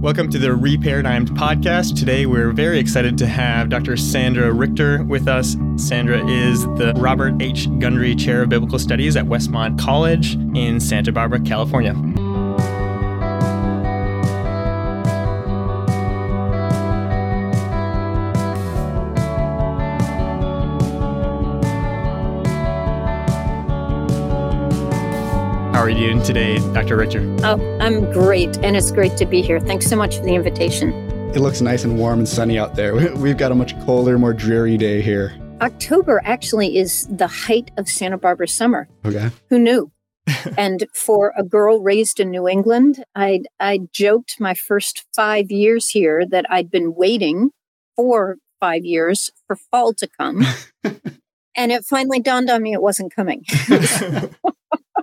Welcome to the Reparadigmed podcast. Today, we're very excited to have Dr. Sandra Richter with us. Sandra is the Robert H. Gundry Chair of Biblical Studies at Westmont College in Santa Barbara, California. Are you doing today, Dr. Richter? Oh, I'm great, and it's great to be here. Thanks so much for the invitation. It looks nice and warm and sunny out there. We've got a much colder, more dreary day here. October actually is the height of Santa Barbara summer. Okay. Who knew? and for a girl raised in New England, I I joked my first five years here that I'd been waiting for five years for fall to come. and it finally dawned on me it wasn't coming.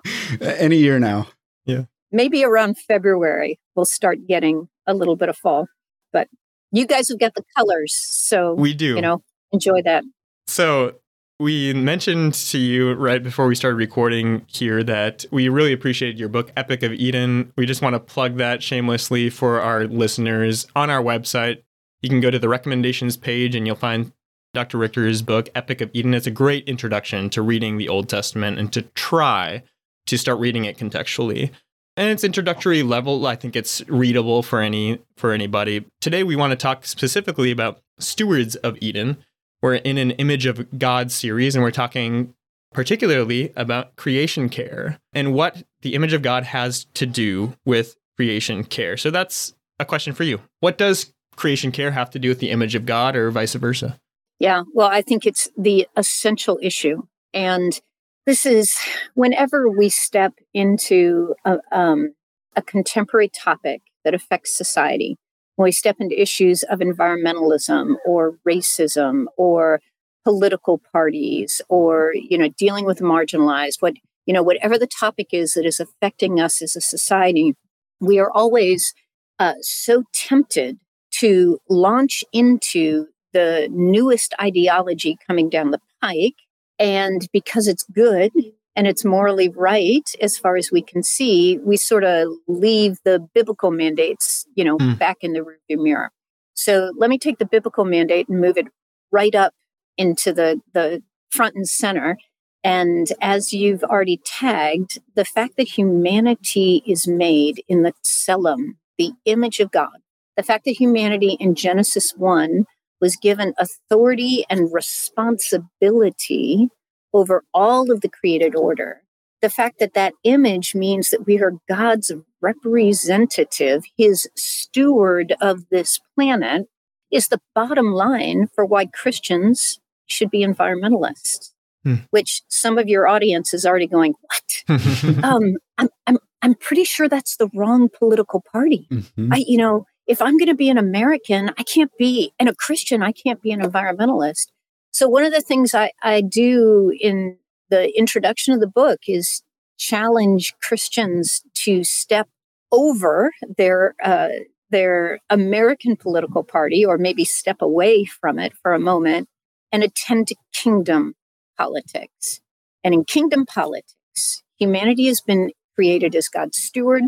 Any year now. Yeah. Maybe around February, we'll start getting a little bit of fall. But you guys have got the colors. So, we do. You know, enjoy that. So, we mentioned to you right before we started recording here that we really appreciated your book, Epic of Eden. We just want to plug that shamelessly for our listeners on our website. You can go to the recommendations page and you'll find Dr. Richter's book, Epic of Eden. It's a great introduction to reading the Old Testament and to try to start reading it contextually. And it's introductory level. I think it's readable for any for anybody. Today we want to talk specifically about stewards of Eden. We're in an image of God series and we're talking particularly about creation care and what the image of God has to do with creation care. So that's a question for you. What does creation care have to do with the image of God or vice versa? Yeah, well, I think it's the essential issue. And this is whenever we step into a, um, a contemporary topic that affects society, when we step into issues of environmentalism or racism or political parties or you know dealing with marginalized what you know whatever the topic is that is affecting us as a society we are always uh, so tempted to launch into the newest ideology coming down the pike and because it's good and it's morally right as far as we can see, we sort of leave the biblical mandates, you know, mm. back in the rearview mirror. So let me take the biblical mandate and move it right up into the, the front and center. And as you've already tagged, the fact that humanity is made in the Tselem, the image of God, the fact that humanity in Genesis 1 was given authority and responsibility over all of the created order. The fact that that image means that we are God's representative, his steward of this planet, is the bottom line for why Christians should be environmentalists. Hmm. Which some of your audience is already going, what? um, I'm, I'm, I'm pretty sure that's the wrong political party. Mm-hmm. I, you know, if I'm going to be an American, I can't be, and a Christian, I can't be an environmentalist. So, one of the things I, I do in the introduction of the book is challenge Christians to step over their uh, their American political party, or maybe step away from it for a moment, and attend to kingdom politics. And in kingdom politics, humanity has been created as God's steward,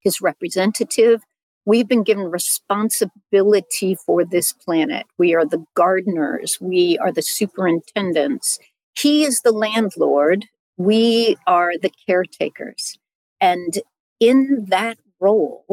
His representative, We've been given responsibility for this planet. We are the gardeners, we are the superintendents. He is the landlord, we are the caretakers. And in that role,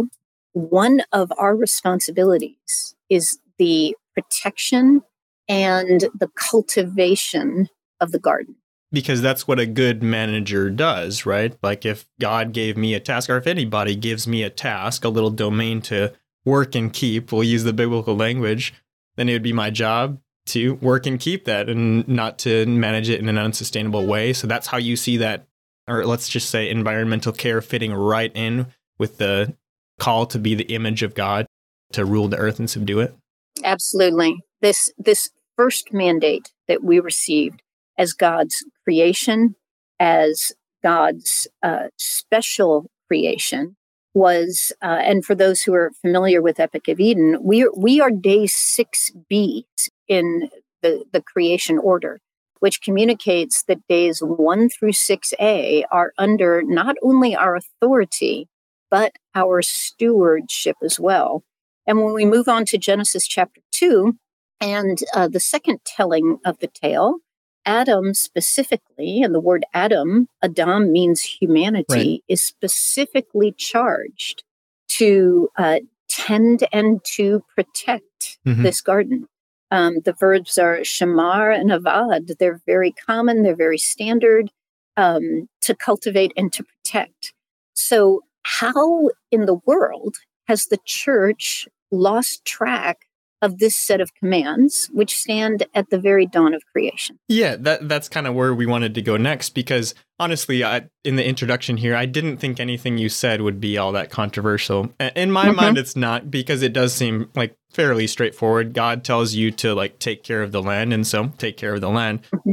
one of our responsibilities is the protection and the cultivation of the garden because that's what a good manager does, right? Like if God gave me a task, or if anybody gives me a task, a little domain to work and keep, we'll use the biblical language, then it would be my job to work and keep that and not to manage it in an unsustainable way. So that's how you see that, or let's just say environmental care fitting right in with the call to be the image of God to rule the earth and subdue it. Absolutely. This this first mandate that we received as God's creation, as God's uh, special creation was, uh, and for those who are familiar with Epic of Eden, we are, we are day 6b in the, the creation order, which communicates that days 1 through 6a are under not only our authority, but our stewardship as well. And when we move on to Genesis chapter 2 and uh, the second telling of the tale, Adam specifically, and the word Adam, Adam means humanity, right. is specifically charged to uh, tend and to protect mm-hmm. this garden. Um, the verbs are shamar and avad. They're very common, they're very standard um, to cultivate and to protect. So, how in the world has the church lost track of this set of commands, which stand at the very dawn of creation. Yeah, that that's kind of where we wanted to go next because honestly, I, in the introduction here, I didn't think anything you said would be all that controversial. In my mm-hmm. mind, it's not because it does seem like fairly straightforward. God tells you to like take care of the land, and so take care of the land, mm-hmm.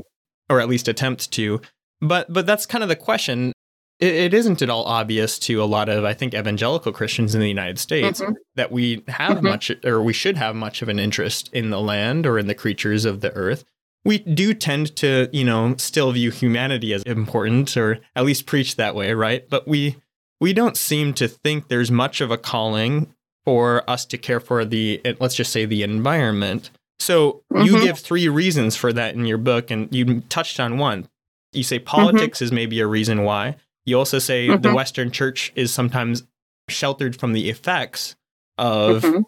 or at least attempt to. But but that's kind of the question it, it isn't at all obvious to a lot of, I think, evangelical Christians in the United States mm-hmm. that we have mm-hmm. much, or we should have much of an interest in the land or in the creatures of the earth. We do tend to, you know, still view humanity as important, or at least preach that way, right? But we we don't seem to think there's much of a calling for us to care for the, let's just say, the environment. So mm-hmm. you give three reasons for that in your book, and you touched on one. You say mm-hmm. politics is maybe a reason why. You also say mm-hmm. the Western church is sometimes sheltered from the effects of mm-hmm.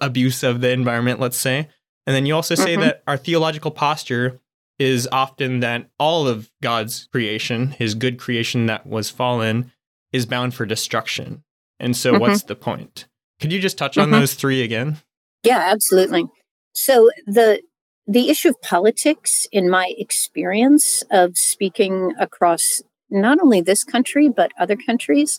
abuse of the environment, let's say. And then you also say mm-hmm. that our theological posture is often that all of God's creation, his good creation that was fallen, is bound for destruction. And so, what's mm-hmm. the point? Could you just touch on mm-hmm. those three again? Yeah, absolutely. So the the issue of politics, in my experience of speaking across not only this country, but other countries,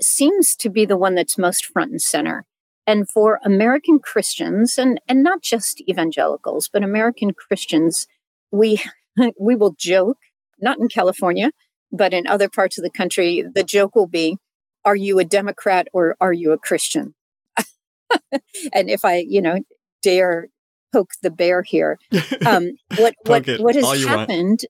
seems to be the one that's most front and center. And for American Christians, and, and not just evangelicals, but American Christians, we, we will joke, not in California, but in other parts of the country, the joke will be, are you a Democrat or are you a Christian? and if I, you know, dare poke the bear here, um, what what what has happened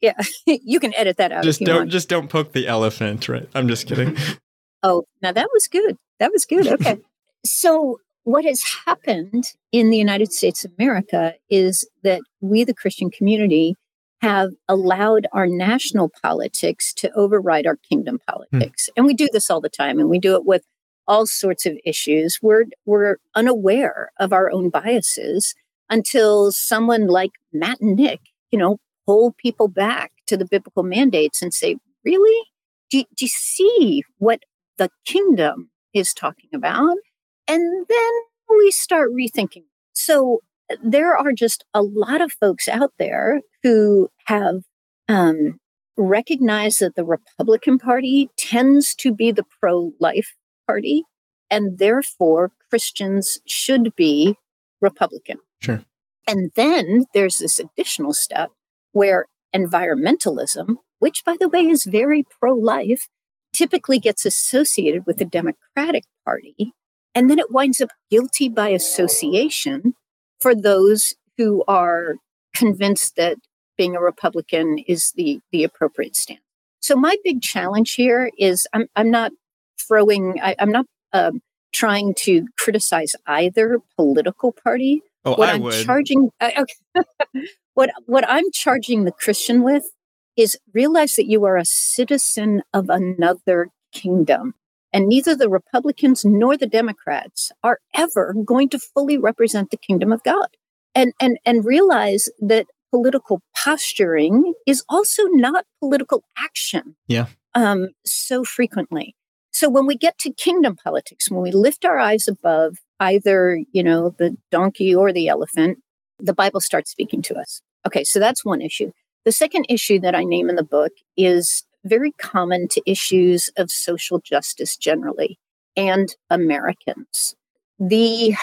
yeah, you can edit that out. Just don't want. just don't poke the elephant, right? I'm just kidding. oh, now that was good. That was good. Okay. so what has happened in the United States of America is that we, the Christian community, have allowed our national politics to override our kingdom hmm. politics. Hmm. And we do this all the time, and we do it with all sorts of issues. We're, we're unaware of our own biases until someone like Matt and Nick, you know, pull people back to the biblical mandates and say, really? Do, do you see what the kingdom is talking about? And then we start rethinking. So there are just a lot of folks out there who have um, recognized that the Republican Party tends to be the pro life party, and therefore Christians should be Republican. Sure. And then there's this additional step where environmentalism, which by the way is very pro life, typically gets associated with the Democratic Party. And then it winds up guilty by association for those who are convinced that being a Republican is the, the appropriate stance. So my big challenge here is I'm, I'm not throwing, I, am not um, trying to criticize either political party. Oh, what I am would. charging, uh, okay. what what I'm charging the Christian with is realize that you are a citizen of another kingdom. And neither the Republicans nor the Democrats are ever going to fully represent the kingdom of God. And and and realize that political posturing is also not political action. Yeah. Um, so frequently. So when we get to kingdom politics, when we lift our eyes above either, you know, the donkey or the elephant, the Bible starts speaking to us. Okay, so that's one issue. The second issue that I name in the book is very common to issues of social justice generally and Americans. The,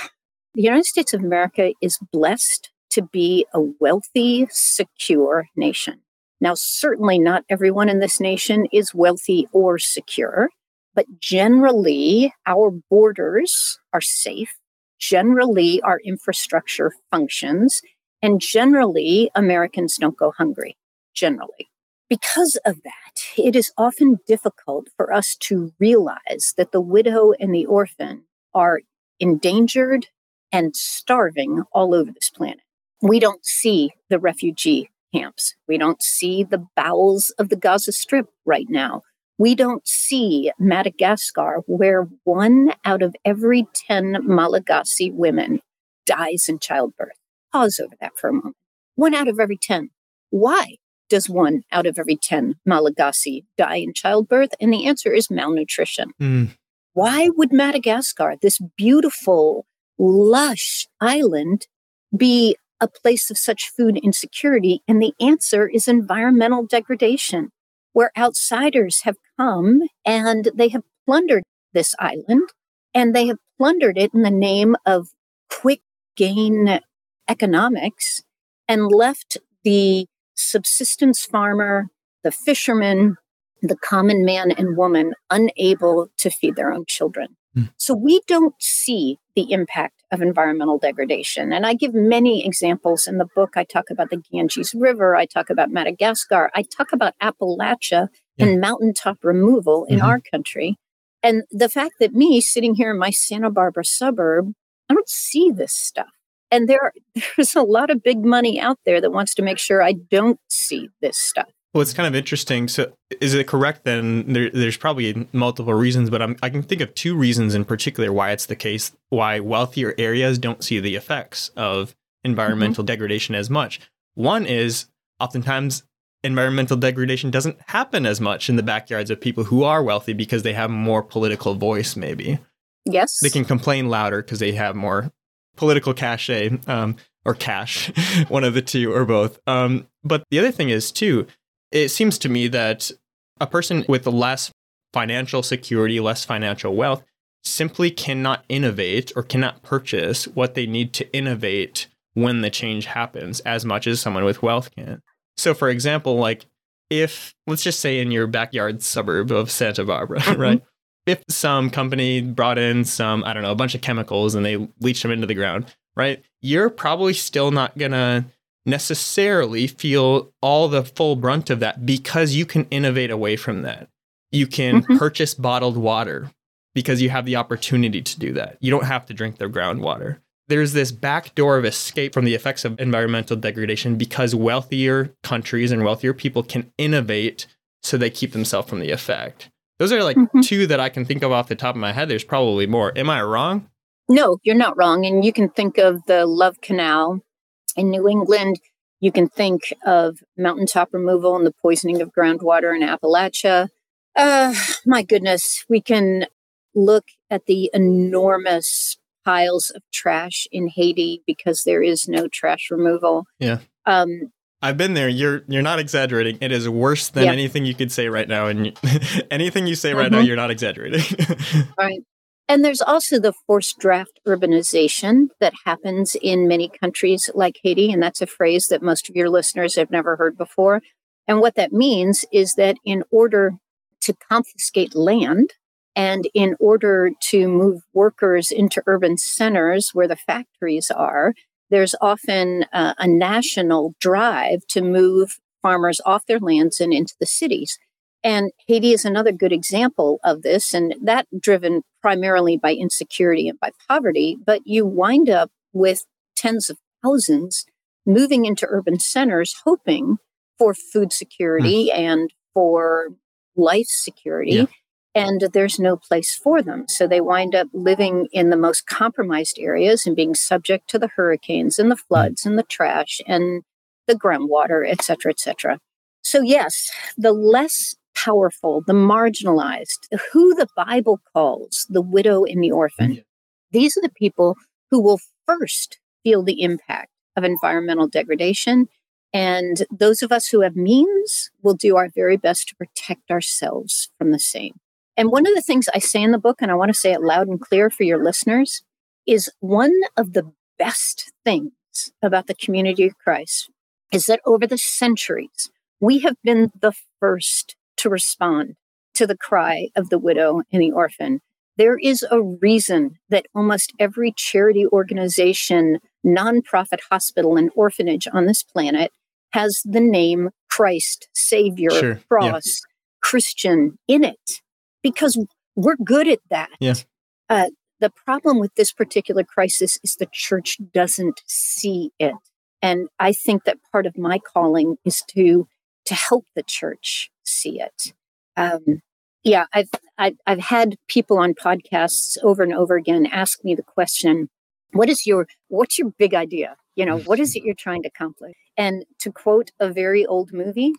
the United States of America is blessed to be a wealthy, secure nation. Now, certainly not everyone in this nation is wealthy or secure, but generally our borders are safe. Generally, our infrastructure functions and generally, Americans don't go hungry, generally. Because of that, it is often difficult for us to realize that the widow and the orphan are endangered and starving all over this planet. We don't see the refugee camps. We don't see the bowels of the Gaza Strip right now. We don't see Madagascar, where one out of every 10 Malagasy women dies in childbirth. Pause over that for a moment. One out of every 10. Why does one out of every 10 Malagasy die in childbirth? And the answer is malnutrition. Mm. Why would Madagascar, this beautiful, lush island, be a place of such food insecurity? And the answer is environmental degradation, where outsiders have come and they have plundered this island and they have plundered it in the name of quick gain economics and left the subsistence farmer, the fisherman, the common man and woman unable to feed their own children. Mm. So we don't see the impact of environmental degradation. And I give many examples in the book. I talk about the Ganges River, I talk about Madagascar, I talk about Appalachia Yeah. and mountaintop removal in Mhm. our country. And the fact that me sitting here in my Santa Barbara suburb, I don't see this stuff. And there, there's a lot of big money out there that wants to make sure I don't see this stuff. Well, it's kind of interesting. So, is it correct then? There, there's probably multiple reasons, but I'm, I can think of two reasons in particular why it's the case, why wealthier areas don't see the effects of mm-hmm. environmental degradation as much. One is oftentimes environmental degradation doesn't happen as much in the backyards of people who are wealthy because they have more political voice, maybe. Yes. They can complain louder because they have more political cachet um, or cash, one of the two or both. Um, but the other thing is, too, it seems to me that a person with less financial security, less financial wealth, simply cannot innovate or cannot purchase what they need to innovate when the change happens as much as someone with wealth can. So, for example, like if, let's just say in your backyard suburb of Santa Barbara, Mhm. right? If some company brought in some, I don't know, a bunch of chemicals and they leached them into the ground, right? You're probably still not gonna necessarily feel all the full brunt of that because you can innovate away from that. You can Mhm. purchase bottled water because you have the opportunity to do that. You don't have to drink the groundwater. There's this back door of escape from the effects of environmental degradation because wealthier countries and wealthier people can innovate so they keep themselves from the effect. Those are like Mhm. two that I can think of off the top of my head. There's probably more. Am I wrong? No, you're not wrong. And you can think of the Love Canal in New England. You can think of mountaintop removal and the poisoning of groundwater in Appalachia. Uh, my goodness, we can look at the enormous piles of trash in Haiti because there is no trash removal. Yeah. Um, I've been there. You're you're not exaggerating. It is worse than Yeah. anything you could say right now, and you, anything you say right now, Mhm. you're not exaggerating. Right. And there's also the forced draft urbanization that happens in many countries like Haiti. And that's a phrase that most of your listeners have never heard before. And what that means is that in order to confiscate land and in order to move workers into urban centers where the factories are, there's often uh, a national drive to move farmers off their lands and into the cities. And Haiti is another good example of this, and that driven primarily by insecurity and by poverty. But you wind up with tens of thousands moving into urban centers, hoping for food security and for life security. Yeah. And there's no place for them. So they wind up living in the most compromised areas and being subject to the hurricanes and the hmm. floods and the trash and the groundwater, et cetera, et cetera. So, yes, the less powerful, the marginalized, who the Bible calls the widow and the orphan, these are the people who will first feel the impact of environmental degradation. And those of us who have means will do our very best to protect ourselves from the same. And one of the things I say in the book, and I want to say it loud and clear for your listeners, is one of the best things about the community of Christ is that over the centuries, we have been the first to respond to the cry of the widow and the orphan. There is a reason that almost every charity organization, nonprofit hospital, and orphanage on this planet has the name Christ, Savior, Sure, yeah. Cross, Christian in it, because we're good at that. Yeah. Uh, the problem with this particular crisis is the church doesn't see it. And I think that part of my calling is to to help the church see it. Um, yeah, I've, I've I've had people on podcasts over and over again ask me the question, "What is your what's your big idea? You know, what is it you're trying to accomplish?" And to quote a very old movie,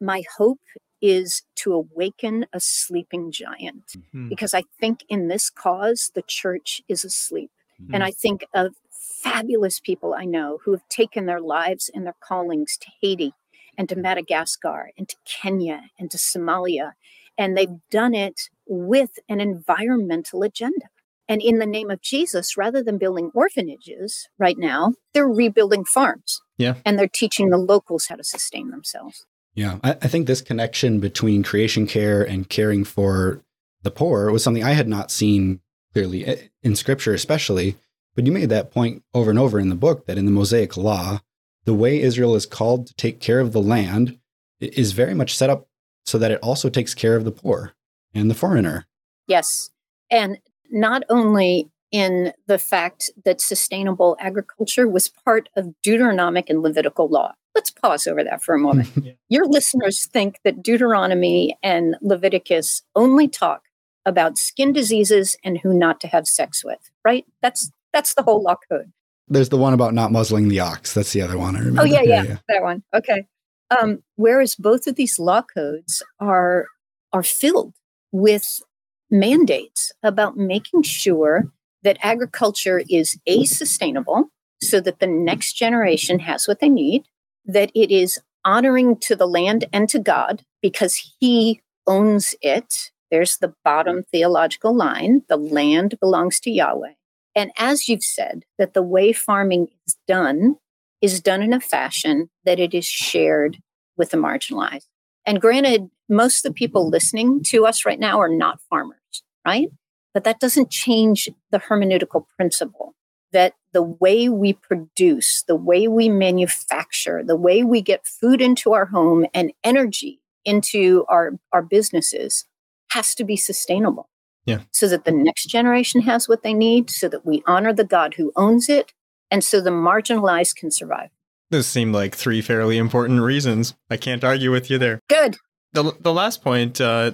my hope is to awaken a sleeping giant mm-hmm. because I think in this cause the church is asleep. Mm-hmm. And I think of fabulous people I know who have taken their lives and their callings to Haiti and to Madagascar and to Kenya and to Somalia. And they've done it with an environmental agenda. And in the name of Jesus, rather than building orphanages right now, they're rebuilding farms. Yeah. And they're teaching the locals how to sustain themselves. Yeah. I, I think this connection between creation care and caring for the poor was something I had not seen clearly eh, in scripture, especially. But you made that point over and over in the book that in the Mosaic Law, the way Israel is called to take care of the land is very much set up so that it also takes care of the poor and the foreigner. Yes. And not only in the fact that sustainable agriculture was part of Deuteronomic and Levitical law. Let's pause over that for a moment. yeah. Your listeners think that Deuteronomy and Leviticus only talk about skin diseases and who not to have sex with, right? That's that's the whole law code. There's the one about not muzzling the ox. That's the other one I remember. Oh yeah, yeah, yeah. yeah. that one. Okay. Um, whereas both of these law codes are are filled with mandates about making sure that agriculture is a sustainable so that the next generation has what they need, that it is honoring to the land and to God because he owns it. There's the bottom theological line the land belongs to Yahweh. And as you've said, that the way farming is done is done in a fashion that it is shared with the marginalized. And granted, most of the people listening to us right now are not farmers, right? But that doesn't change the hermeneutical principle that the way we produce, the way we manufacture, the way we get food into our home and energy into our, our businesses has to be sustainable. Yeah. So that the next generation has what they need, so that we honor the God who owns it, and so the marginalized can survive. Those seem like three fairly important reasons. I can't argue with you there. Good. The, the last point, uh,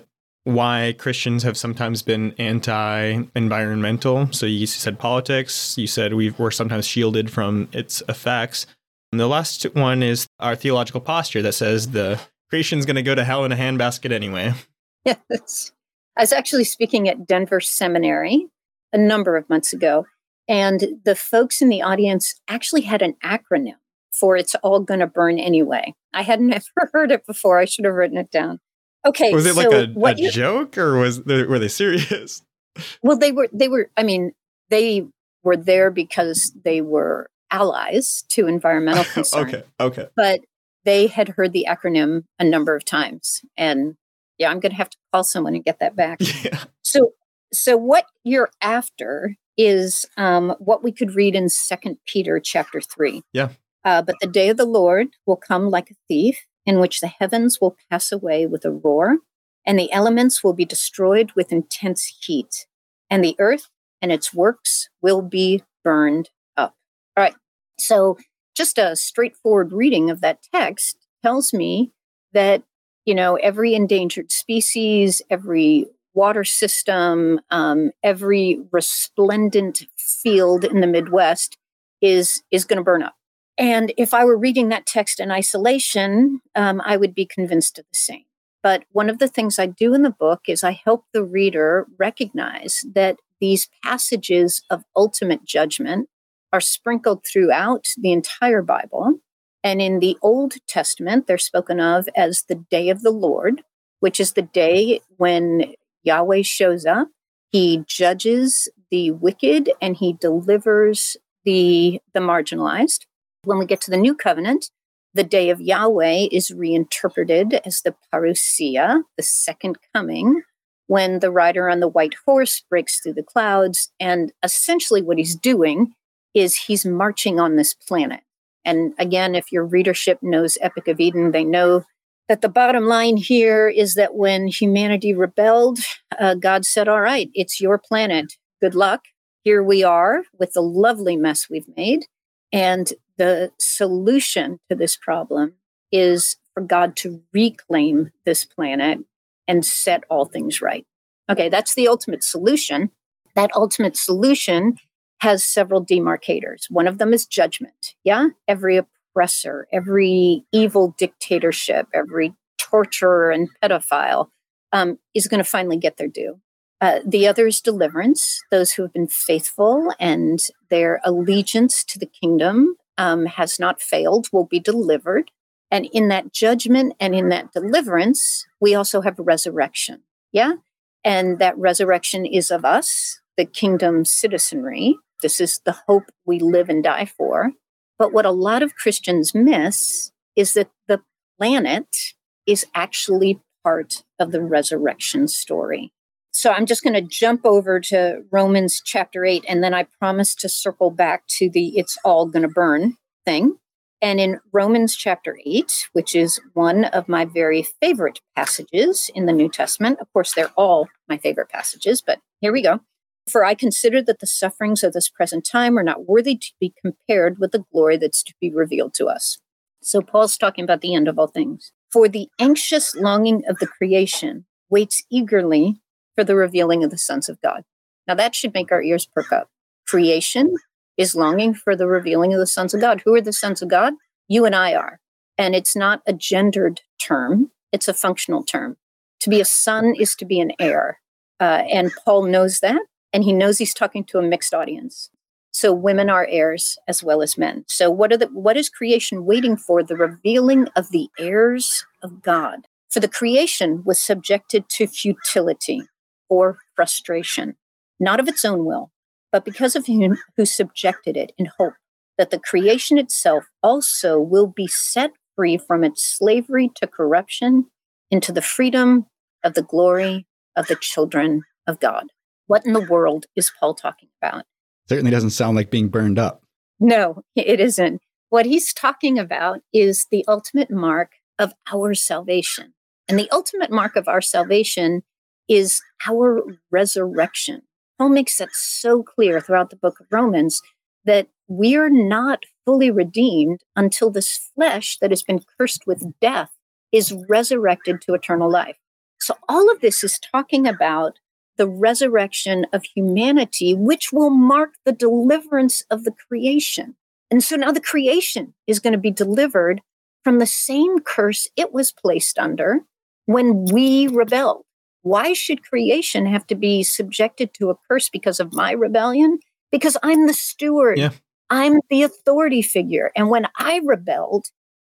why Christians have sometimes been anti-environmental. So you said politics. You said we are sometimes shielded from its effects. And the last one is our theological posture that says the creation's going to go to hell in a handbasket anyway. Yes. I was actually speaking at Denver Seminary a number of months ago, and the folks in the audience actually had an acronym for It's All Gonna Burn Anyway. I had never heard it before. I should have written it down. Okay. Was it so like a, a you, joke or was they, were they serious? Well, they were, they were, I mean, they were there because they were allies to environmental concern. okay. Okay. But they had heard the acronym a number of times and yeah, I'm going to have to call someone and get that back. Yeah. So, so what you're after is um, what we could read in Second Peter chapter three. Yeah. Uh, but the day of the Lord will come like a thief, in which the heavens will pass away with a roar, and the elements will be destroyed with intense heat, and the earth and its works will be burned up. All right. So, just a straightforward reading of that text tells me that you know, every endangered species, every water system, um, every resplendent field in the Midwest is is going to burn up. And if I were reading that text in isolation, um, I would be convinced of the same. But one of the things I do in the book is I help the reader recognize that these passages of ultimate judgment are sprinkled throughout the entire Bible and in the Old Testament, they're spoken of as the day of the Lord, which is the day when Yahweh shows up. He judges the wicked and he delivers the, the marginalized. When we get to the New Covenant, the day of Yahweh is reinterpreted as the parousia, the second coming, when the rider on the white horse breaks through the clouds. And essentially, what he's doing is he's marching on this planet. And again, if your readership knows Epic of Eden, they know that the bottom line here is that when humanity rebelled, uh, God said, All right, it's your planet. Good luck. here we are with the lovely mess we've made. And the solution to this problem is for God to reclaim this planet and set all things right. Okay, that's the ultimate solution. That ultimate solution has several demarcators. One of them is judgment. Yeah, every oppressor, every evil dictatorship, every torturer and pedophile um, is going to finally get their due. Uh, the other is deliverance. Those who have been faithful and their allegiance to the kingdom um, has not failed will be delivered. And in that judgment and in that deliverance, we also have resurrection. Yeah. And that resurrection is of us, the kingdom citizenry. This is the hope we live and die for. But what a lot of Christians miss is that the planet is actually part of the resurrection story. So I'm just going to jump over to Romans chapter 8, and then I promise to circle back to the it's all going to burn thing. And in Romans chapter 8, which is one of my very favorite passages in the New Testament, of course, they're all my favorite passages, but here we go. For I consider that the sufferings of this present time are not worthy to be compared with the glory that's to be revealed to us. So Paul's talking about the end of all things. For the anxious longing of the creation waits eagerly for the revealing of the sons of God. Now that should make our ears perk up. Creation is longing for the revealing of the sons of God. Who are the sons of God? You and I are. And it's not a gendered term, it's a functional term. To be a son is to be an heir. Uh, and Paul knows that, and he knows he's talking to a mixed audience. So women are heirs as well as men. So what are the what is creation waiting for? The revealing of the heirs of God. For the creation was subjected to futility or frustration, not of its own will, but because of him who subjected it in hope that the creation itself also will be set free from its slavery to corruption into the freedom of the glory of the children of God. What in the world is Paul talking about? Certainly doesn't sound like being burned up. No, it isn't. What he's talking about is the ultimate mark of our salvation. And the ultimate mark of our salvation is our resurrection. Paul makes that so clear throughout the book of Romans that we're not fully redeemed until this flesh that has been cursed with death is resurrected to eternal life. So, all of this is talking about the resurrection of humanity, which will mark the deliverance of the creation. And so now the creation is going to be delivered from the same curse it was placed under when we rebelled. Why should creation have to be subjected to a curse because of my rebellion? Because I'm the steward. Yeah. I'm the authority figure. And when I rebelled,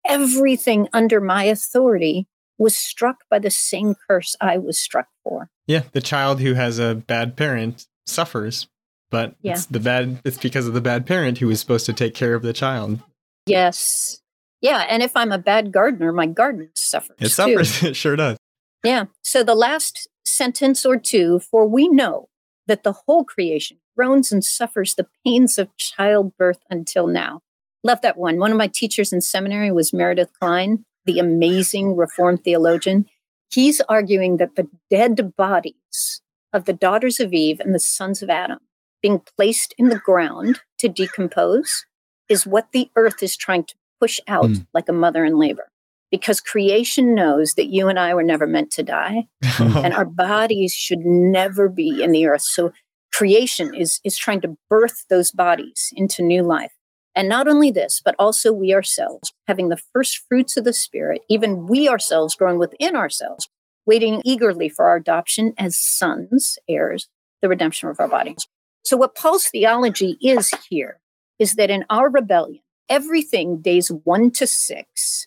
everything under my authority was struck by the same curse I was struck for. Yeah, the child who has a bad parent suffers, but yeah. it's the bad it's because of the bad parent who was supposed to take care of the child. Yes. Yeah, and if I'm a bad gardener, my garden suffers. It suffers, it sure does. Yeah. So the last sentence or two for we know that the whole creation groans and suffers the pains of childbirth until now. Love that one. One of my teachers in seminary was Meredith Kline, the amazing Reformed theologian. He's arguing that the dead bodies of the daughters of Eve and the sons of Adam being placed in the ground to decompose is what the earth is trying to push out mm. like a mother in labor because creation knows that you and I were never meant to die and our bodies should never be in the earth. So creation is, is trying to birth those bodies into new life. And not only this, but also we ourselves having the first fruits of the Spirit, even we ourselves growing within ourselves, waiting eagerly for our adoption as sons, heirs, the redemption of our bodies. So, what Paul's theology is here is that in our rebellion, everything days one to six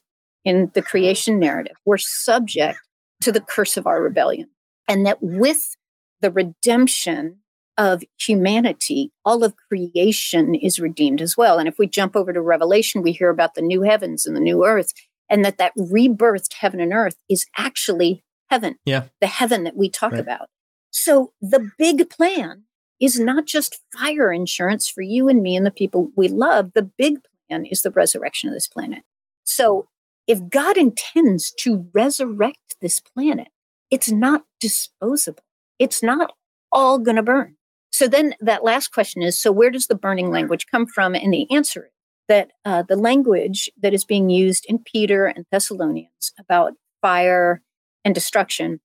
in the creation narrative. We're subject to the curse of our rebellion. And that with the redemption of humanity, all of creation is redeemed as well. And if we jump over to Revelation, we hear about the new heavens and the new earth, and that that rebirthed heaven and earth is actually heaven. Yeah. The heaven that we talk right. about. So the big plan is not just fire insurance for you and me and the people we love. The big plan is the resurrection of this planet. So if God intends to resurrect this planet, it's not disposable. It's not all going to burn. so then that last question is so where does the burning language come from? And the answer is that uh, the language that is being used in Peter and Thessalonians about fire and destruction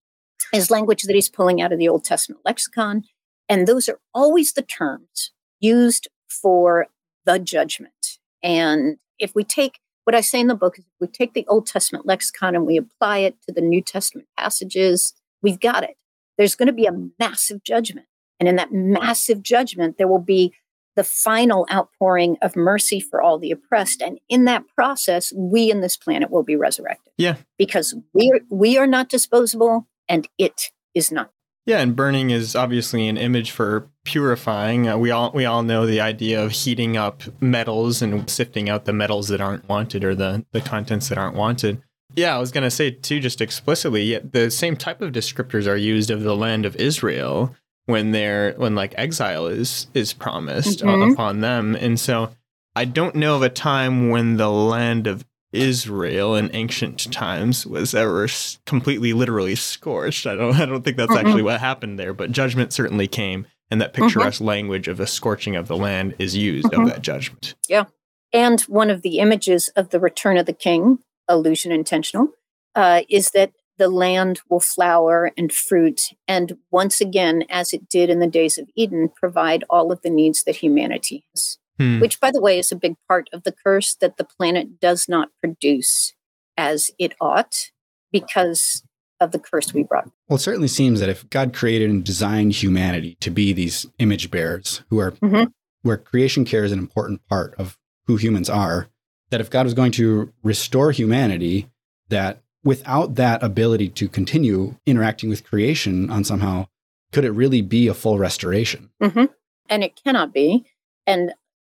is language that he's pulling out of the Old Testament lexicon. And those are always the terms used for the judgment. And if we take what I say in the book is if we take the Old Testament lexicon and we apply it to the New Testament passages, we've got it. There's going to be a massive judgment. And in that massive judgment, there will be the final outpouring of mercy for all the oppressed. And in that process, we in this planet will be resurrected. Yeah. Because we are, we are not disposable and it is not. Yeah, and burning is obviously an image for purifying. Uh, we all we all know the idea of heating up metals and sifting out the metals that aren't wanted or the the contents that aren't wanted. Yeah, I was going to say too just explicitly, the same type of descriptors are used of the land of Israel when they're when like exile is is promised mm-hmm. upon them. And so I don't know of a time when the land of Israel in ancient times was ever completely literally scorched. I don't I don't think that's mm-hmm. actually what happened there, but judgment certainly came and that mm-hmm. picturesque mm-hmm. language of a scorching of the land is used of mm-hmm. that judgment. Yeah. And one of the images of the return of the king, illusion intentional, uh, is that the land will flower and fruit, and once again, as it did in the days of Eden, provide all of the needs that humanity has. Hmm. Which, by the way, is a big part of the curse that the planet does not produce as it ought because of the curse we brought. Well, it certainly seems that if God created and designed humanity to be these image bearers who are mm-hmm. where creation care is an important part of who humans are, that if God was going to restore humanity, that without that ability to continue interacting with creation on somehow, could it really be a full restoration? Mm-hmm. And it cannot be. And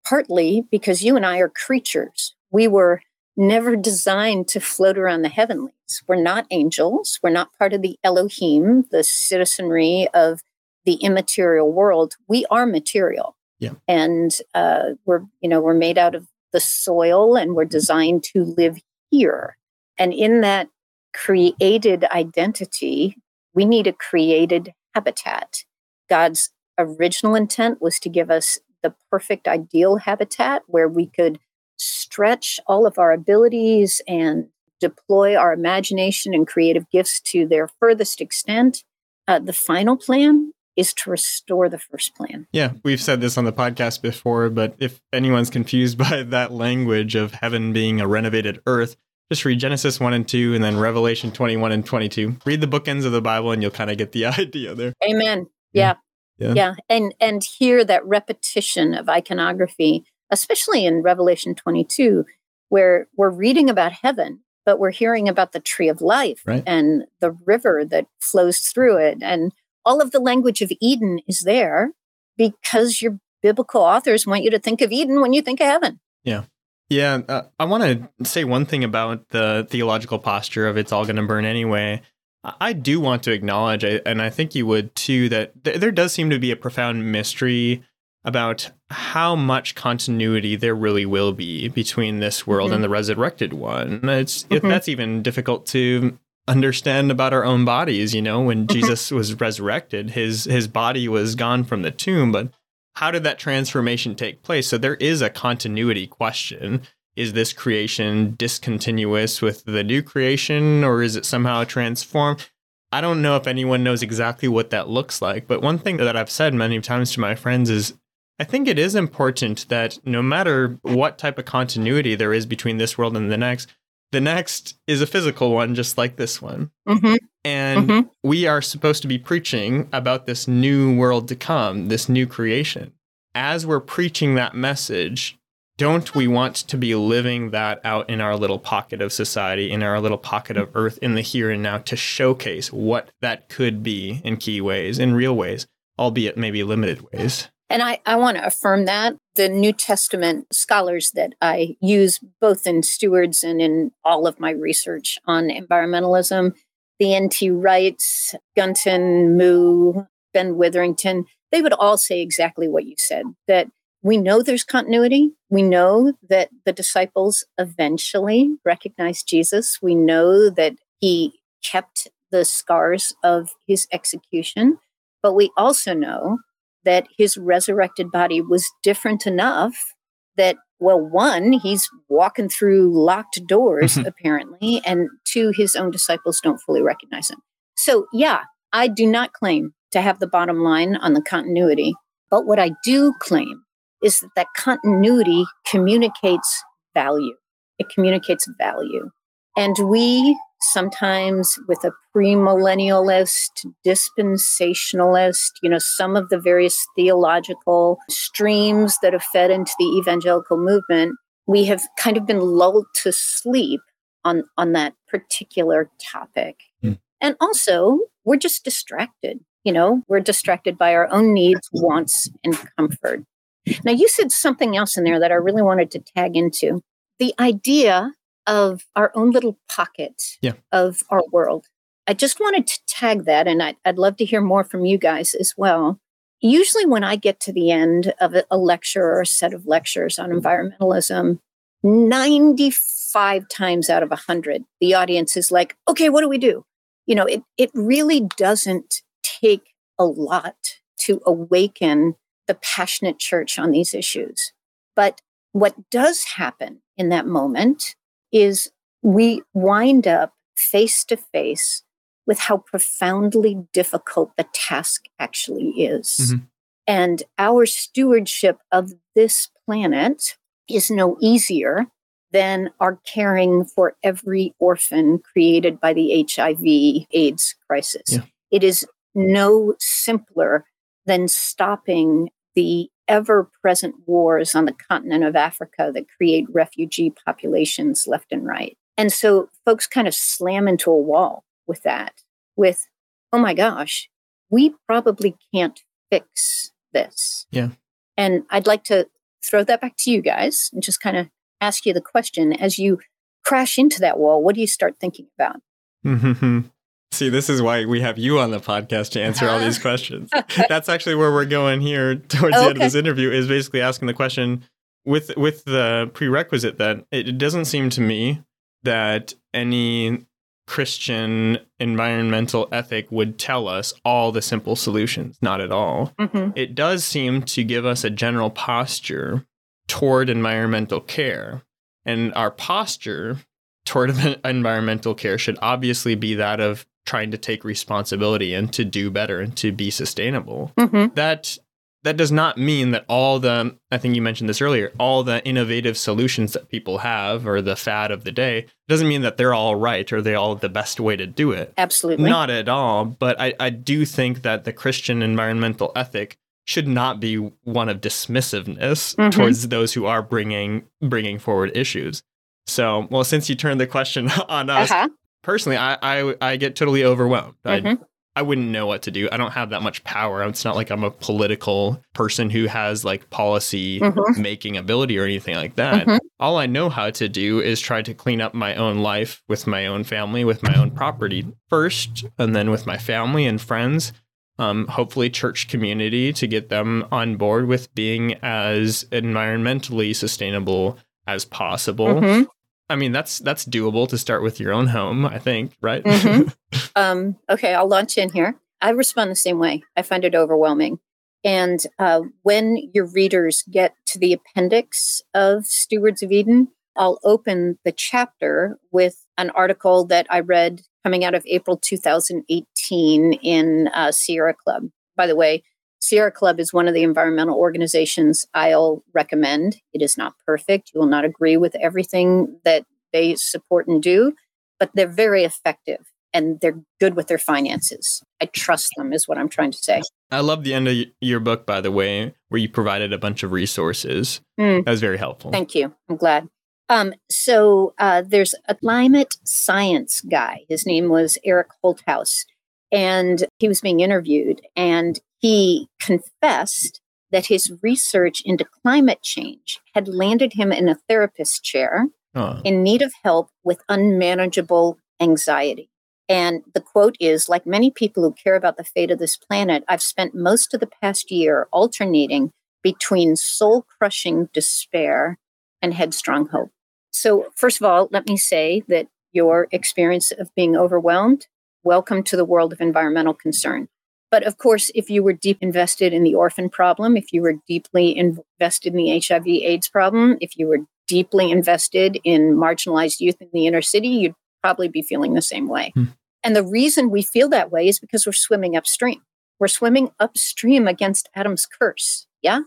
partly because you and I are creatures. We were never designed to float around the heavenlies. We're not angels. We're not part of the Elohim, the citizenry of the immaterial world. We are material. Yeah. And uh, we're, you know, we're made out of the soil and we're designed to live here. And in that created identity, we need a created habitat. God's original intent was to give us the perfect ideal habitat where we could stretch all of our abilities and deploy our imagination and creative gifts to their furthest extent. Uh, the final plan is to restore the first plan. Yeah, we've said this on the podcast before, but if anyone's confused by that language of heaven being a renovated earth, just read Genesis 1 and 2 and then Revelation 21 and 22. Read the bookends of the Bible and you'll kind of get the idea there. Amen. Yeah. Yeah. yeah. And and hear that repetition of iconography, especially in Revelation 22, where we're reading about heaven, but we're hearing about the tree of life right. and the river that flows through it. And all of the language of Eden is there because your biblical authors want you to think of Eden when you think of heaven. Yeah. Yeah, uh, I want to say one thing about the theological posture of it's all going to burn anyway. I do want to acknowledge, and I think you would too, that th- there does seem to be a profound mystery about how much continuity there really will be between this world mm-hmm. and the resurrected one. It's mm-hmm. that's even difficult to understand about our own bodies. You know, when mm-hmm. Jesus was resurrected, his his body was gone from the tomb, but how did that transformation take place? So there is a continuity question is this creation discontinuous with the new creation or is it somehow transformed? I don't know if anyone knows exactly what that looks like, but one thing that I've said many times to my friends is I think it is important that no matter what type of continuity there is between this world and the next, the next is a physical one, just like this one. Mm-hmm. And mm-hmm. we are supposed to be preaching about this new world to come, this new creation. As we're preaching that message, don't we want to be living that out in our little pocket of society, in our little pocket of earth, in the here and now to showcase what that could be in key ways, in real ways, albeit maybe limited ways? And I, I want to affirm that. The New Testament scholars that I use both in stewards and in all of my research on environmentalism, the N.T. Wrights, Gunton, Moo, Ben Witherington, they would all say exactly what you said that we know there's continuity. We know that the disciples eventually recognized Jesus. We know that he kept the scars of his execution. But we also know that his resurrected body was different enough that well one he's walking through locked doors Mhm. apparently and two his own disciples don't fully recognize him so yeah i do not claim to have the bottom line on the continuity but what i do claim is that that continuity communicates value it communicates value and we sometimes with a premillennialist, dispensationalist, you know, some of the various theological streams that have fed into the evangelical movement, we have kind of been lulled to sleep on, on that particular topic. Hmm. And also, we're just distracted. You know, we're distracted by our own needs, wants, and comfort. Now, you said something else in there that I really wanted to tag into the idea of our own little pocket Yeah. of our world. I just wanted to tag that, and I'd, I'd love to hear more from you guys as well. Usually, when I get to the end of a, lecture or a set of lectures on environmentalism, 95 times out of 100, the audience is like, okay, what do we do? You know, it, it really doesn't take a lot to awaken the passionate church on these issues. But what does happen in that moment is we wind up face to face with how profoundly difficult the task actually is. Mhm. And our stewardship of this planet is no easier than our caring for every orphan created by the HIV AIDS crisis. Yeah. It is no simpler than stopping the ever present wars on the continent of Africa that create refugee populations left and right. And so folks kind of slam into a wall with that, with, oh my gosh, we probably can't fix this. Yeah. And I'd like to throw that back to you guys and just kind of ask you the question as you crash into that wall, what do you start thinking about? Mm-hmm. See, this is why we have you on the podcast to answer all these questions. That's actually where we're going here towards Oh, the end of this interview is basically asking the question with with the prerequisite that it, it doesn't seem to me that any Christian environmental ethic would tell us all the simple solutions. Not at all. Mm-hmm. It does seem to give us a general posture toward environmental care. And our posture toward environmental care should obviously be that of trying to take responsibility and to do better and to be sustainable. Mm-hmm. That that does not mean that all the I think you mentioned this earlier, all the innovative solutions that people have or the fad of the day doesn't mean that they're all right or they're all the best way to do it. Absolutely. Not at all. But I, I do think that the Christian environmental ethic should not be one of dismissiveness Mhm. towards those who are bringing bringing forward issues. So, well, since you turned the question on us, uh-huh. Personally, I, I I get totally overwhelmed. I Mhm. I wouldn't know what to do. I don't have that much power. It's not like I'm a political person who has like policy Mhm. making ability or anything like that. Mhm. All I know how to do is try to clean up my own life with my own family, with my own property first, and then with my family and friends. Um, hopefully, church community to get them on board with being as environmentally sustainable as possible. Mhm. I mean, that's that's doable to start with your own home. I think, right? Mhm. Um, okay, I'll launch in here. I respond the same way. I find it overwhelming. And uh, when your readers get to the appendix of Stewards of Eden, I'll open the chapter with an article that I read coming out of April 2018 in uh, Sierra Club. By the way, Sierra Club is one of the environmental organizations I'll recommend. It is not perfect. You will not agree with everything that they support and do, but they're very effective and they're good with their finances. I trust them, is what I'm trying to say. I love the end of your book, by the way, where you provided a bunch of resources. Mm. That was very helpful. Thank you. I'm glad. Um, so uh, there's a climate science guy. His name was Eric Holthaus, and he was being interviewed, and he confessed that his research into climate change had landed him in a therapist chair Oh. in need of help with unmanageable anxiety. And the quote is like many people who care about the fate of this planet, I've spent most of the past year alternating between soul crushing despair and headstrong hope. So, first of all, let me say that your experience of being overwhelmed, welcome to the world of environmental concern. But of course, if you were deep invested in the orphan problem, if you were deeply invested in the HIV AIDS problem, if you were deeply invested in marginalized youth in the inner city, you'd probably be feeling the same way. Hmm. And the reason we feel that way is because we're swimming upstream. We're swimming upstream against Adam's curse. Yeah.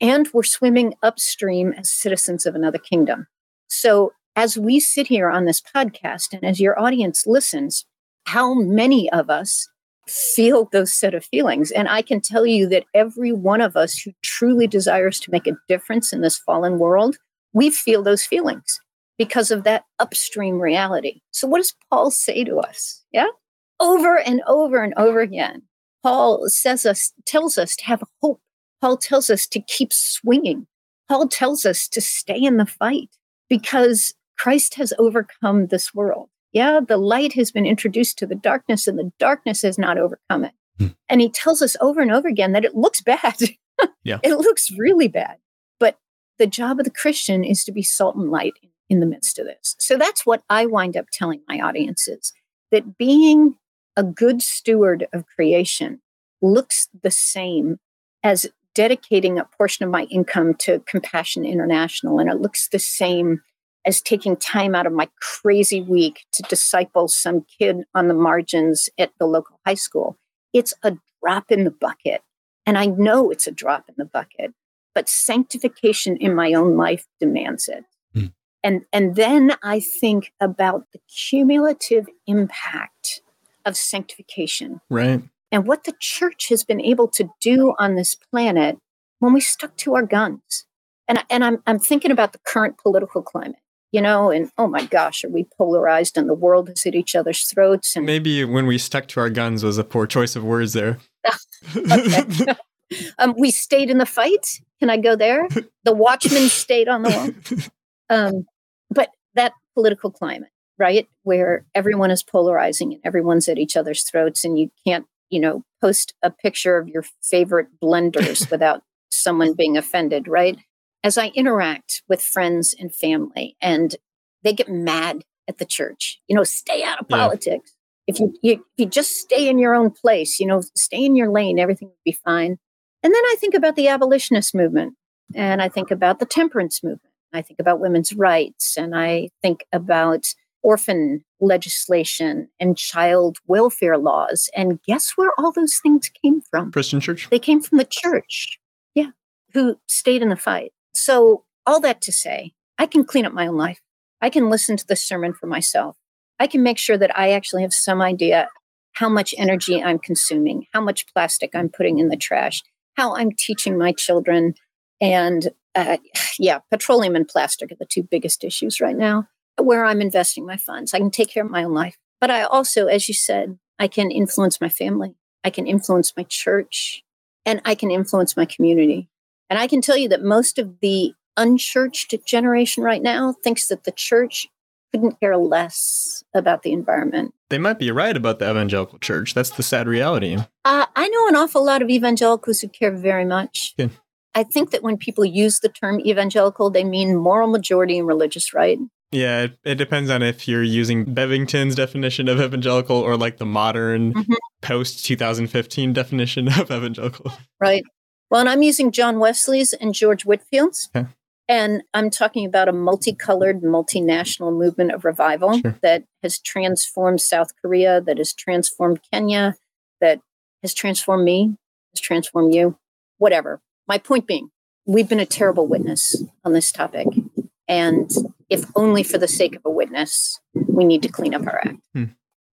And we're swimming upstream as citizens of another kingdom. So as we sit here on this podcast and as your audience listens, how many of us feel those set of feelings? And I can tell you that every one of us who truly desires to make a difference in this fallen world, we feel those feelings because of that upstream reality. So, what does Paul say to us? Yeah. Over and over and over again, Paul says us, tells us to have hope. Paul tells us to keep swinging. Paul tells us to stay in the fight because Christ has overcome this world. Yeah, the light has been introduced to the darkness and the darkness has not overcome it. Hmm. And he tells us over and over again that it looks bad. yeah. It looks really bad. But the job of the Christian is to be salt and light in, in the midst of this. So that's what I wind up telling my audiences that being a good steward of creation looks the same as dedicating a portion of my income to Compassion International. And it looks the same as taking time out of my crazy week to disciple some kid on the margins at the local high school. It's a drop in the bucket. And I know it's a drop in the bucket, but sanctification in my own life demands it. Mm. And, and then I think about the cumulative impact of sanctification. Right. And what the church has been able to do on this planet when we stuck to our guns. And, and I'm, I'm thinking about the current political climate, you know, and oh my gosh, are we polarized and the world is at each other's throats? And maybe when we stuck to our guns was a poor choice of words there. um, we stayed in the fight. Can I go there? The watchman stayed on the wall. Um, but that political climate, right? Where everyone is polarizing and everyone's at each other's throats, and you can't, you know, post a picture of your favorite blenders without someone being offended, right? As I interact with friends and family, and they get mad at the church, you know, stay out of politics. Yeah. If you, you if you just stay in your own place, you know, stay in your lane, everything will be fine. And then I think about the abolitionist movement, and I think about the temperance movement. I think about women's rights, and I think about orphan legislation and child welfare laws. And guess where all those things came from? Christian church. They came from the church, yeah, who stayed in the fight. So, all that to say, I can clean up my own life. I can listen to the sermon for myself. I can make sure that I actually have some idea how much energy I'm consuming, how much plastic I'm putting in the trash, how I'm teaching my children. And uh, yeah, petroleum and plastic are the two biggest issues right now where I'm investing my funds. I can take care of my own life. But I also, as you said, I can influence my family. I can influence my church and I can influence my community. And I can tell you that most of the unchurched generation right now thinks that the church couldn't care less about the environment. They might be right about the evangelical church. That's the sad reality. Uh, I know an awful lot of evangelicals who care very much. Yeah. I think that when people use the term evangelical, they mean moral majority and religious right. Yeah, it, it, depends on if you're using Bebbington's definition of evangelical or like the modern mm-hmm. post 2015 definition of evangelical. Right. Well, and I'm using John Wesley's and George Whitefield's. Okay. And I'm talking about a multicolored, multinational movement of revival sure. that has transformed South Korea, that has transformed Kenya, that has transformed me, has transformed you, whatever. My point being, we've been a terrible witness on this topic. And if only for the sake of a witness, we need to clean up our act. Hmm.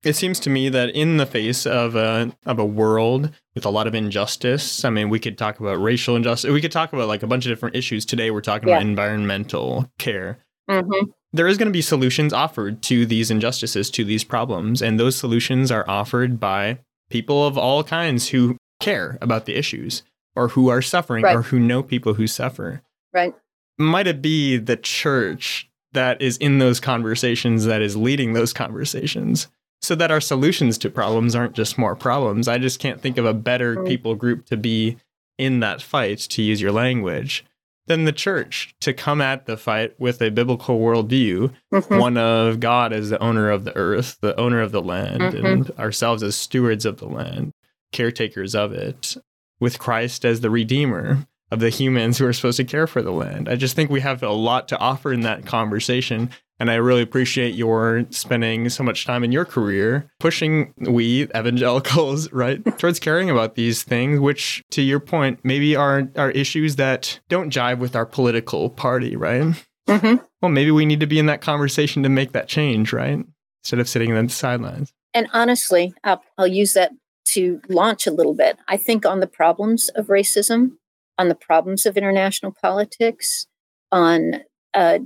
It seems to me that in the face of a of a world with a lot of injustice, I mean, we could talk about racial injustice. We could talk about like a bunch of different issues. Today, we're talking yeah. about environmental care. Mm-hmm. There is going to be solutions offered to these injustices, to these problems, and those solutions are offered by people of all kinds who care about the issues, or who are suffering, right. or who know people who suffer. Right might it be the church that is in those conversations that is leading those conversations so that our solutions to problems aren't just more problems i just can't think of a better people group to be in that fight to use your language than the church to come at the fight with a biblical worldview, mm-hmm. one of God as the owner of the earth, the owner of the land, mm-hmm. and ourselves as stewards of the land caretakers of it, with Christ as the redeemer of the humans who are supposed to care for the land. I just think we have a lot to offer in that conversation. And I really appreciate your spending so much time in your career pushing we evangelicals, right, towards caring about these things, which to your point, maybe are, are issues that don't jive with our political party, right? Mm-hmm. Well, maybe we need to be in that conversation to make that change, right? Instead of sitting on the sidelines. And honestly, I'll, I'll use that to launch a little bit. I think on the problems of racism, on the problems of international politics, on uh,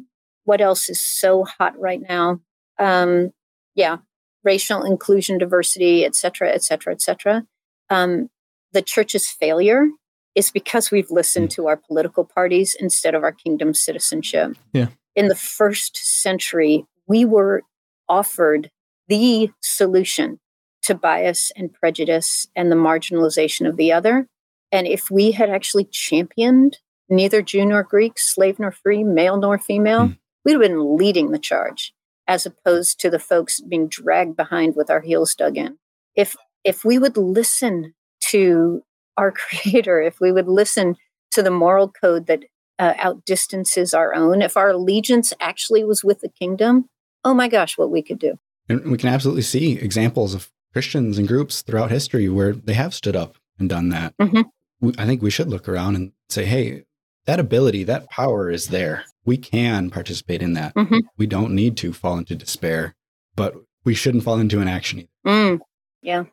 what else is so hot right now. Um, yeah, racial inclusion, diversity, et cetera, et cetera, et cetera. Um, the church's failure is because we've listened mm. to our political parties instead of our kingdom citizenship. Yeah. In the first century, we were offered the solution to bias and prejudice and the marginalization of the other. And if we had actually championed neither Jew nor Greek, slave nor free, male nor female, mm. We'd have been leading the charge as opposed to the folks being dragged behind with our heels dug in. If if we would listen to our creator, if we would listen to the moral code that uh, outdistances our own, if our allegiance actually was with the kingdom, oh my gosh, what we could do. And we can absolutely see examples of Christians and groups throughout history where they have stood up and done that. Mm-hmm. I think we should look around and say, hey, that ability, that power is there. We can participate in that. Mm-hmm. We don't need to fall into despair, but we shouldn't fall into inaction either. Mm, yeah.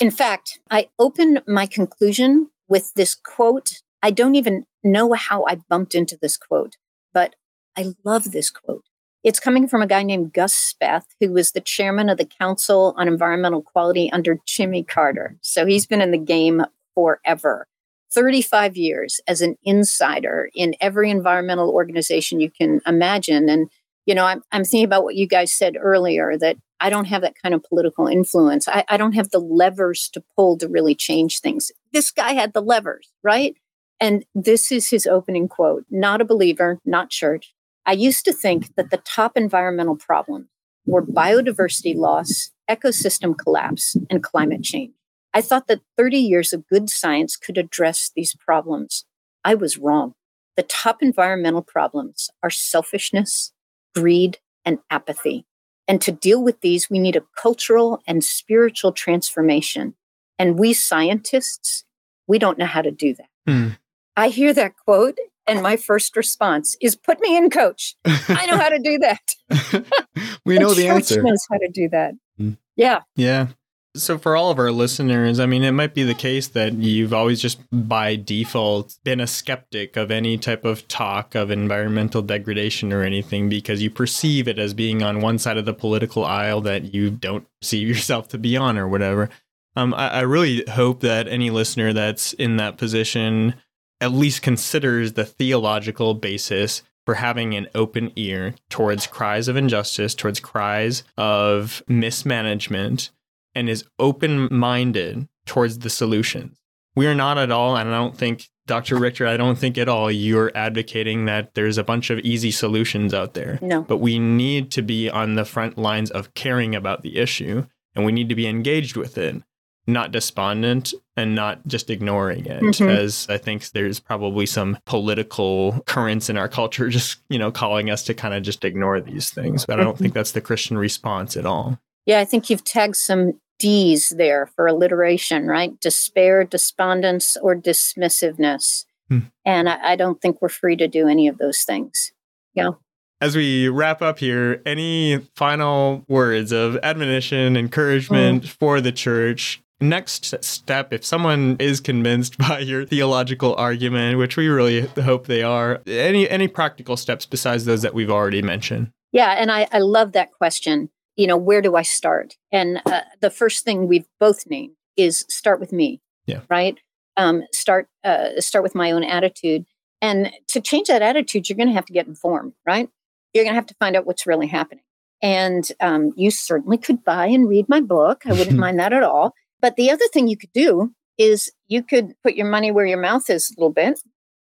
In fact, I open my conclusion with this quote. I don't even know how I bumped into this quote, but I love this quote. It's coming from a guy named Gus Speth, who was the chairman of the Council on Environmental Quality under Jimmy Carter. So he's been in the game forever. 35 years as an insider in every environmental organization you can imagine. And, you know, I'm, I'm thinking about what you guys said earlier that I don't have that kind of political influence. I, I don't have the levers to pull to really change things. This guy had the levers, right? And this is his opening quote not a believer, not church. I used to think that the top environmental problems were biodiversity loss, ecosystem collapse, and climate change. I thought that 30 years of good science could address these problems. I was wrong. The top environmental problems are selfishness, greed, and apathy. And to deal with these, we need a cultural and spiritual transformation. And we scientists, we don't know how to do that. Mm. I hear that quote, and my first response is put me in, coach. I know how to do that. we know the, answer. knows how to do that. Mm. Yeah. Yeah. So, for all of our listeners, I mean, it might be the case that you've always just by default been a skeptic of any type of talk of environmental degradation or anything because you perceive it as being on one side of the political aisle that you don't perceive yourself to be on or whatever. Um, I, I really hope that any listener that's in that position at least considers the theological basis for having an open ear towards cries of injustice, towards cries of mismanagement and is open minded towards the solutions. We are not at all, and I don't think, Dr. Richter, I don't think at all you're advocating that there's a bunch of easy solutions out there. No. But we need to be on the front lines of caring about the issue and we need to be engaged with it, not despondent and not just ignoring it. Mm-hmm. As I think there's probably some political currents in our culture just, you know, calling us to kind of just ignore these things. But I don't think that's the Christian response at all. Yeah, I think you've tagged some D's there for alliteration, right? Despair, despondence, or dismissiveness. Hmm. And I, I, don't think we're free to do any of those things. Yeah. As we wrap up here, any final words of admonition, encouragement mm. for the church? Next step, if someone is convinced by your theological argument, which we really hope they are, any any practical steps besides those that we've already mentioned? Yeah, and I, I love that question you know, where do I start? And uh, the first thing we've both named is start with me. Yeah. Right. Um, start uh, start with my own attitude. And to change that attitude, you're going to have to get informed, right? You're going to have to find out what's really happening. And um, you certainly could buy and read my book. I wouldn't mind that at all. But the other thing you could do is you could put your money where your mouth is a little bit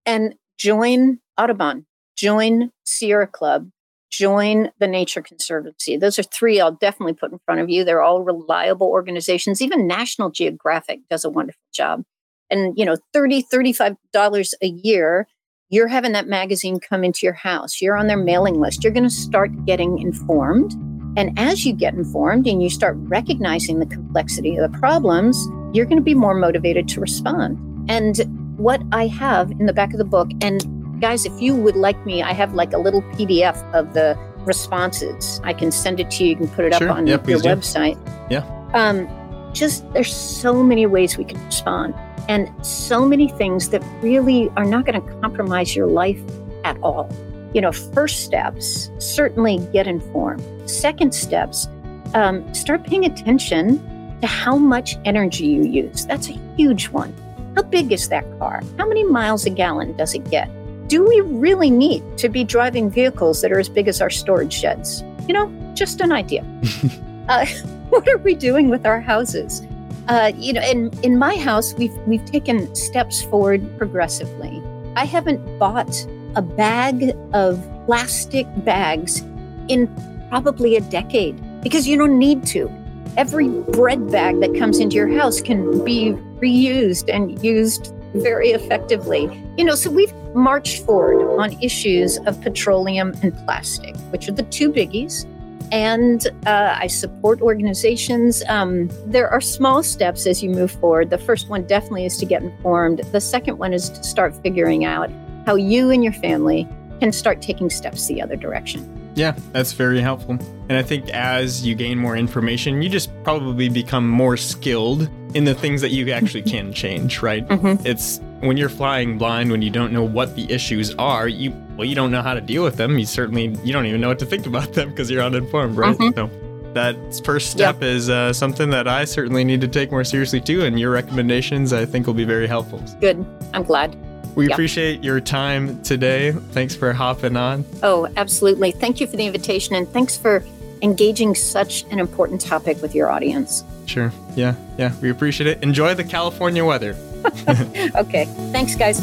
and join Audubon, join Sierra Club, join the Nature Conservancy. Those are three I'll definitely put in front of you. They're all reliable organizations. Even National Geographic does a wonderful job. And, you know, $30, $35 a year, you're having that magazine come into your house. You're on their mailing list. You're going to start getting informed. And as you get informed and you start recognizing the complexity of the problems, you're going to be more motivated to respond. And what I have in the back of the book, and guys, if you would like me, I have like a little PDF of the responses. I can send it to you. You can put it Sure. up on Yeah, your do. website. Yeah. Um, just there's so many ways we can respond, and so many things that really are not going to compromise your life at all. You know, first steps certainly get informed. Second steps, um, start paying attention to how much energy you use. That's a huge one. How big is that car? How many miles a gallon does it get? Do we really need to be driving vehicles that are as big as our storage sheds? You know, just an idea. uh, what are we doing with our houses? Uh, you know, in in my house, we've we've taken steps forward progressively. I haven't bought a bag of plastic bags in probably a decade because you don't need to. Every bread bag that comes into your house can be reused and used very effectively. You know, so we've marched forward on issues of petroleum and plastic, which are the two biggies. And uh, I support organizations. Um, there are small steps as you move forward. The first one definitely is to get informed. The second one is to start figuring out how you and your family can start taking steps the other direction. Yeah, that's very helpful. And I think as you gain more information, you just probably become more skilled in the things that you actually can change, right? Mhm. It's when you're flying blind, when you don't know what the issues are, you well, you don't know how to deal with them. You certainly you don't even know what to think about them because you're uninformed, right? Mhm. So that first step is uh, something that I certainly need to take more seriously too. And your recommendations, I think, will be very helpful. Good. I'm glad. We Yeah. appreciate your time today. Thanks for hopping on. Oh, absolutely. Thank you for the invitation and thanks for engaging such an important topic with your audience. Sure. Yeah. Yeah. We appreciate it. Enjoy the California weather. Okay. Thanks, guys.